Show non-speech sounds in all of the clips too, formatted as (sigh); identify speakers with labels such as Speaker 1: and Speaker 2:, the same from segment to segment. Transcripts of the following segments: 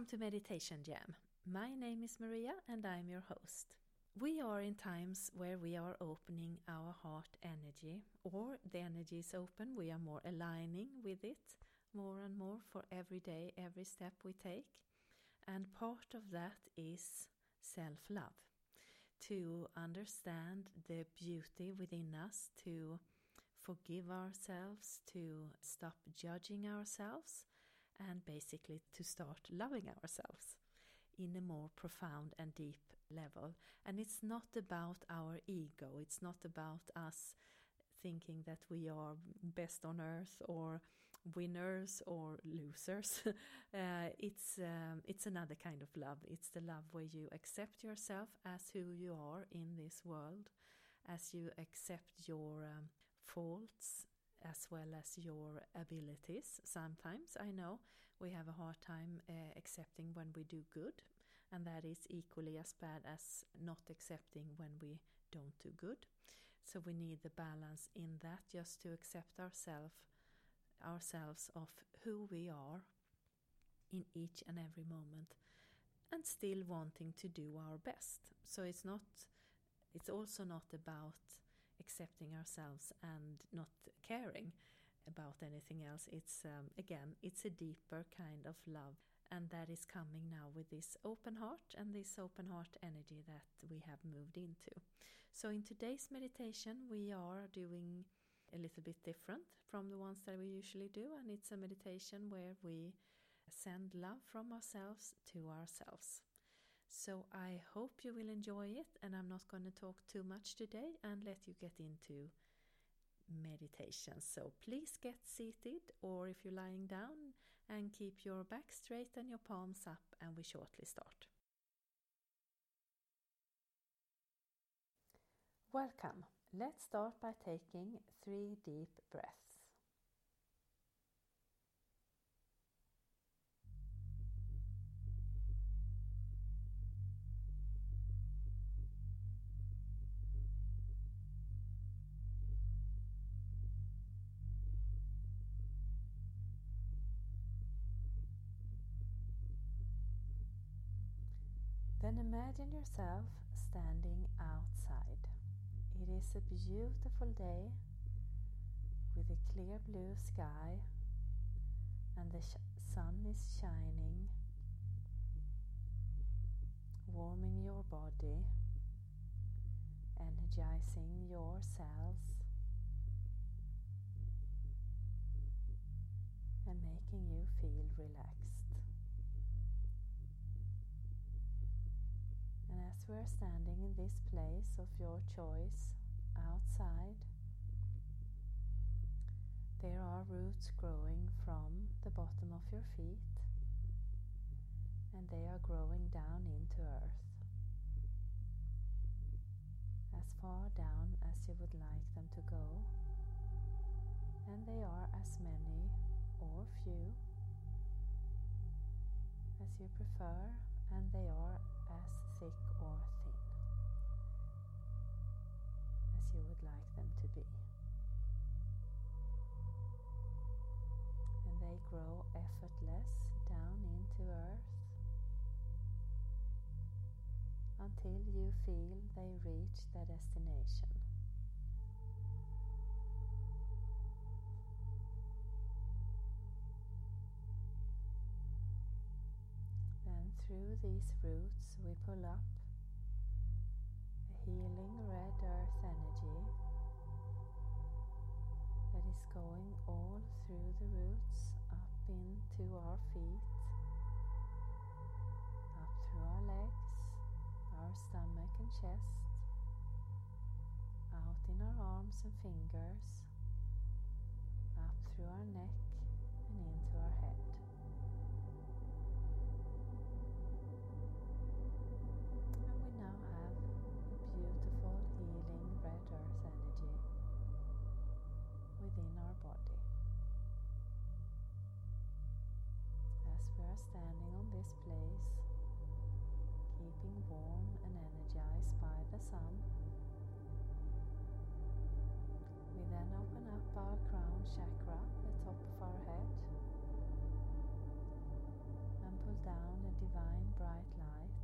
Speaker 1: Welcome to Meditation Jam. My name is Maria and I'm your host. We are in times where we are opening our heart energy, or the energy is open, we are more aligning with it more and more for every day, every step we take. And part of that is self love. To understand the beauty within us, to forgive ourselves, to stop judging ourselves, and basically to start loving ourselves in a more profound and deep level. And it's not about our ego, it's not about us thinking that we are best on earth or winners or losers. (laughs) uh, it's um, it's another kind of love. It's the love where you accept yourself as who you are in this world, as you accept your um, faults as well as your abilities. Sometimes I know we have a hard time uh, accepting when we do good, and that is equally as bad as not accepting when we don't do good. So we need the balance in that just to accept ourselves ourselves of who we are in each and every moment and still wanting to do our best. So it's not it's also not about accepting ourselves and not caring about anything else. It's um, again, it's a deeper kind of love, and that is coming now with this open heart and this open heart energy that we have moved into. So, in today's meditation, we are doing a little bit different from the ones that we usually do, and it's a meditation where we send love from ourselves to ourselves. So I hope you will enjoy it, and I'm not going to talk too much today and let you get into meditation. So please get seated, or if you're lying down, and keep your back straight and your palms up, and we shortly start. Welcome. Let's start by taking three deep breaths. Imagine yourself standing outside. It is a beautiful day with a clear blue sky and the sun is shining, warming your body, energizing your cells, and making you feel relaxed. As we are standing in this place of your choice outside, there are roots growing from the bottom of your feet and they are growing down into earth. As far down as you would like them to go, and they are as many or few as you prefer, and they are as thick or thin as you would like them to be. And they grow effortless down into earth until you feel they reach their destination. Through these roots we pull up a healing red earth energy that is going all through the roots up into our feet, up through our legs, our stomach and chest, out in our arms and fingers, up through our neck and into our head. standing on this place, keeping warm and energized by the sun. We then open up our crown chakra, the top of our head, and pull down a divine bright light,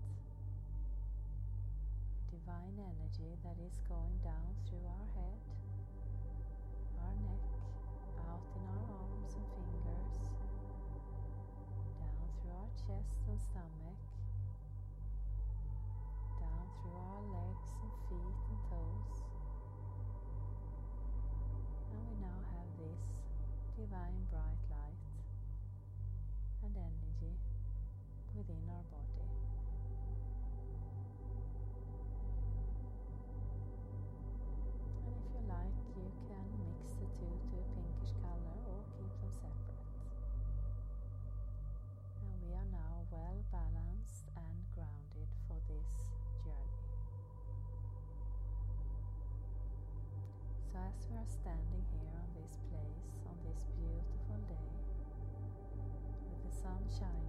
Speaker 1: a divine energy that is going down through our head, our neck, out in our arms and feet. divine bright light and energy within our body. as we are standing here on this place, on this beautiful day, with the sun shining.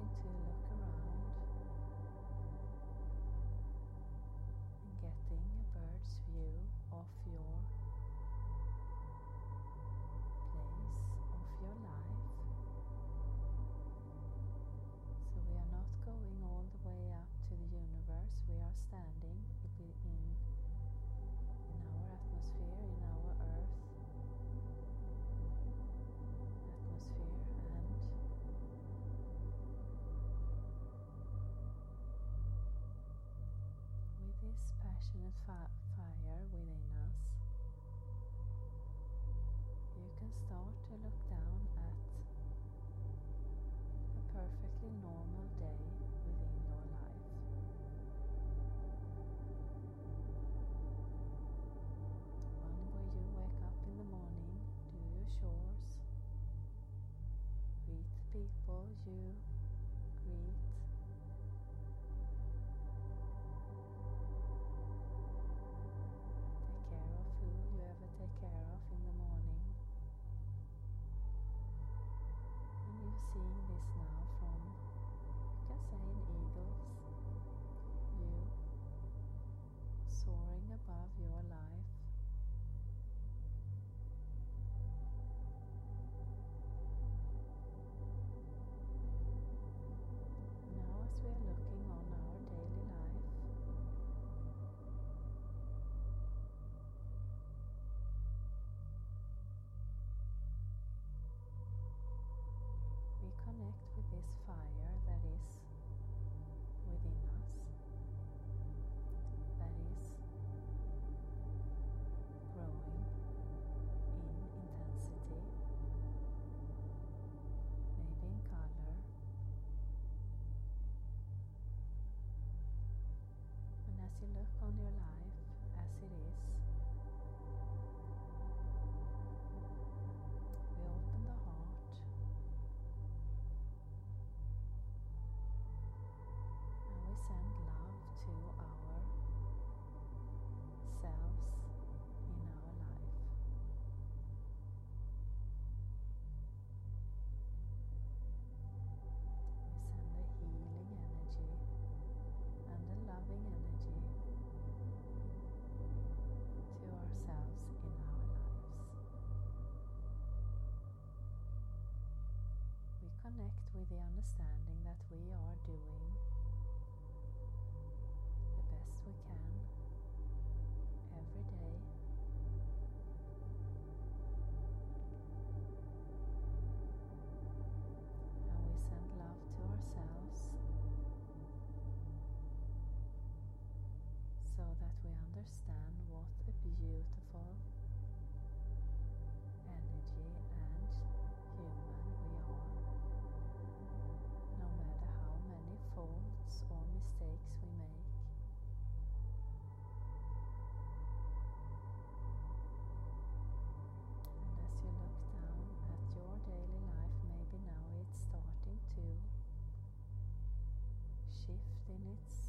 Speaker 1: starting to look fire within us, you can start to look down at a perfectly normal day within your life. One where you wake up in the morning, do your chores, meet people you above your life. Connect with the understanding that we are doing shift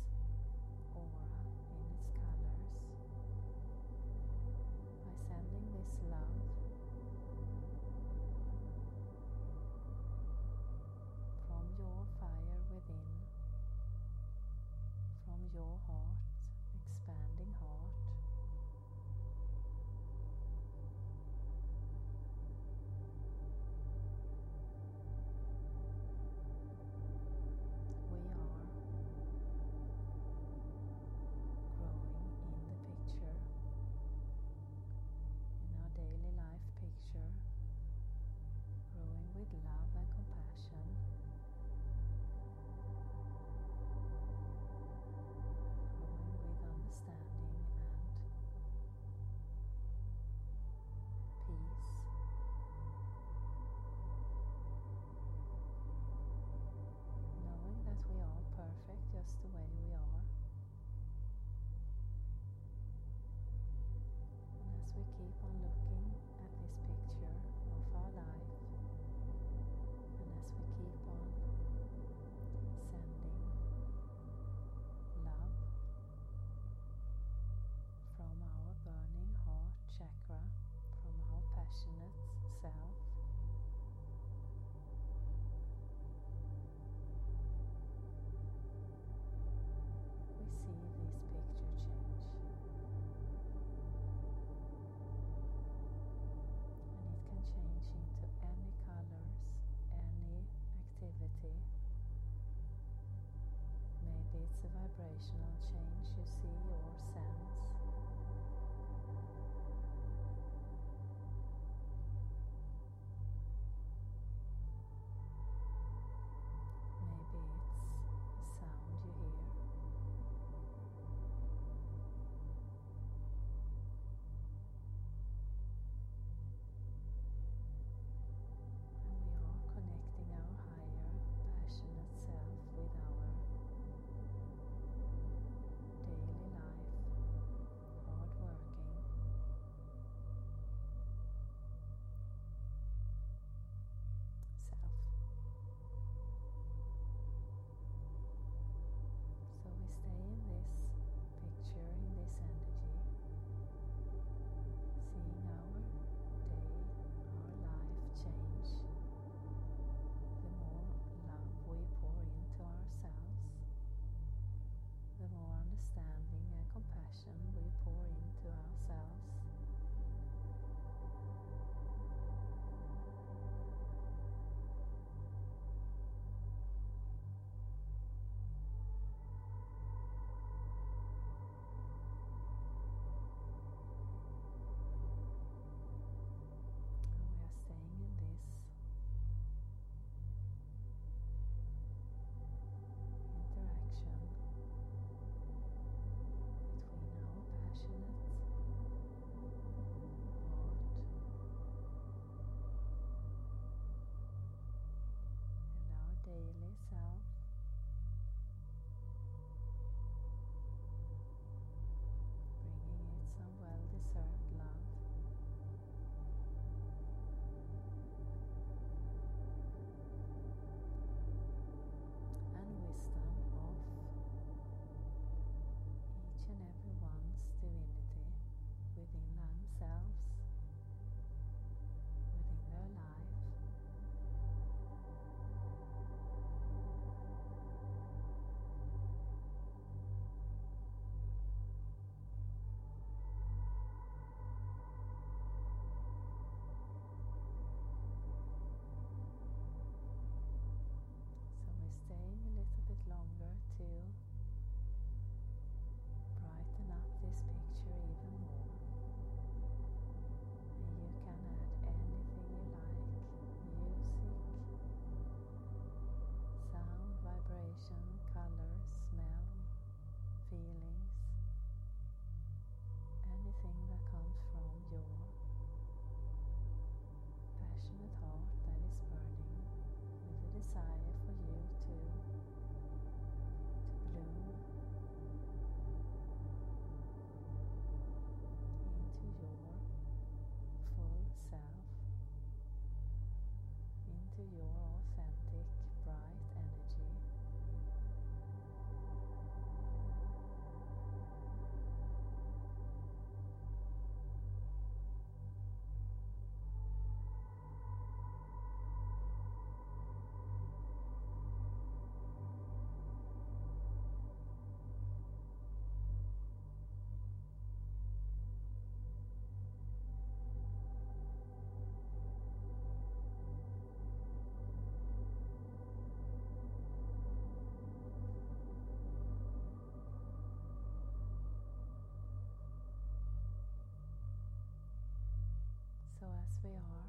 Speaker 1: as we are.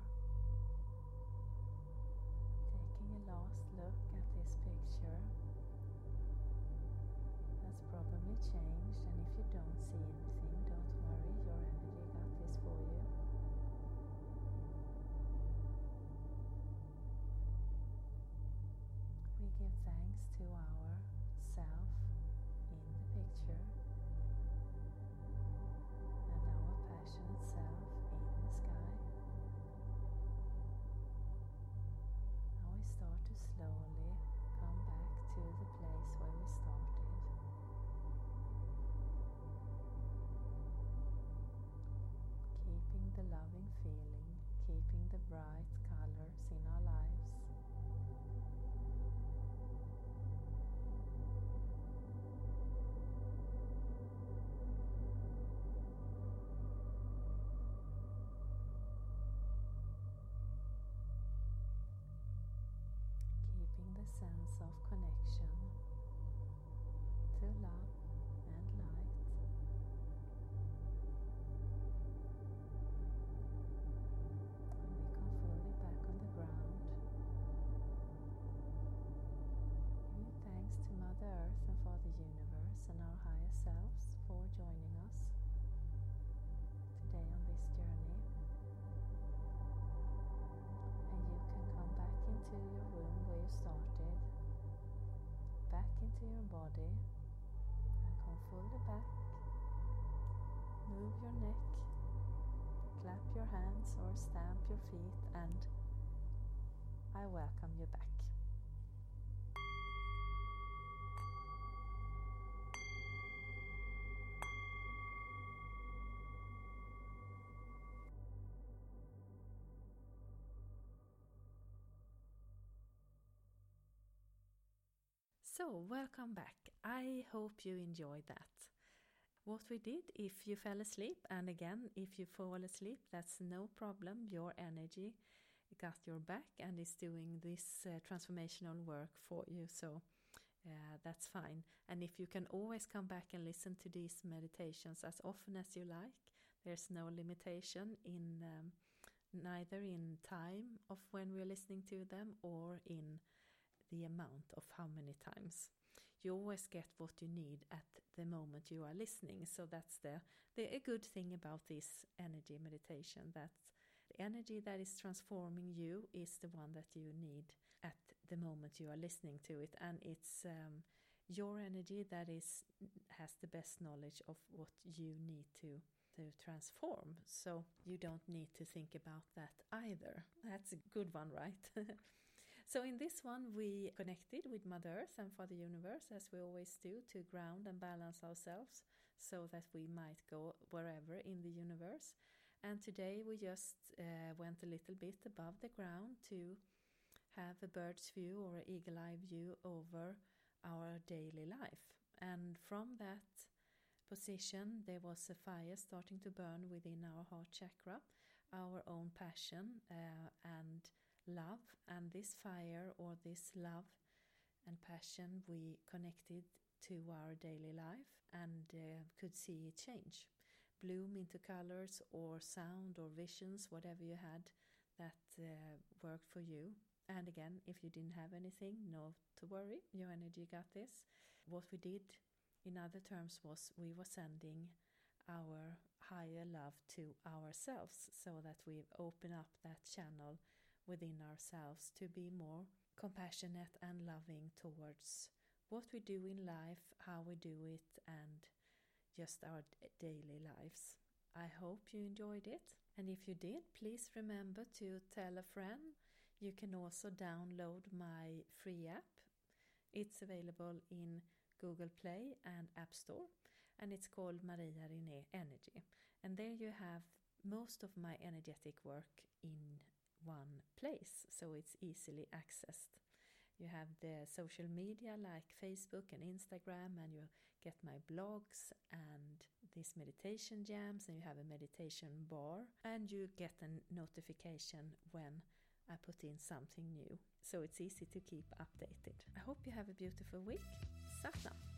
Speaker 1: Taking a last look at this picture. Has probably changed and if you don't see anything sense of connection to love and light. And we come fully back on the ground. Giving thanks to Mother Earth body, and come fully back. Move your neck, clap your hands, or stamp your feet, and I welcome you back. So, welcome back. I hope you enjoyed that. What we did, if you fell asleep, and again, if you fall asleep, that's no problem. Your energy got your back and is doing this uh, transformational work for you. So, uh, that's fine. And if you can always come back and listen to these meditations as often as you like, there's no limitation in um, neither in time of when we're listening to them or in the amount of how many times. You always get what you need at the moment you are listening. So that's the, the a good thing about this energy meditation that the energy that is transforming you is the one that you need at the moment you are listening to it and it's um, your energy that is has the best knowledge of what you need to to transform so you don't need to think about that either that's a good one right (laughs) So in this one we connected with Mother Earth and Father Universe as we always do to ground and balance ourselves so that we might go wherever in the universe. And today we just uh, went a little bit above the ground to have a bird's view or eagle eye view over our daily life. And from that position there was a fire starting to burn within our heart chakra, our own passion uh, and love and this fire or this love and passion we connected to our daily life and uh, could see it change. Bloom into colors or sound or visions whatever you had that uh, worked for you. And again if you didn't have anything no to worry your energy got this. What we did in other terms was we were sending our higher love to ourselves so that we open up that channel within ourselves to be more compassionate and loving towards what we do in life, how we do it, and just our daily lives. I hope you enjoyed it. And if you did, please remember to tell a friend. You can also download my free app. It's available in Google Play and App Store, and it's called Maria René Energy. And there you have most of my energetic work in one place so it's easily accessed. You have the social media like Facebook and Instagram, and you get my blogs and these meditation jams, and you have a meditation bar, and you get a notification when I put in something new. So it's easy to keep updated. I hope you have a beautiful week. Satnam!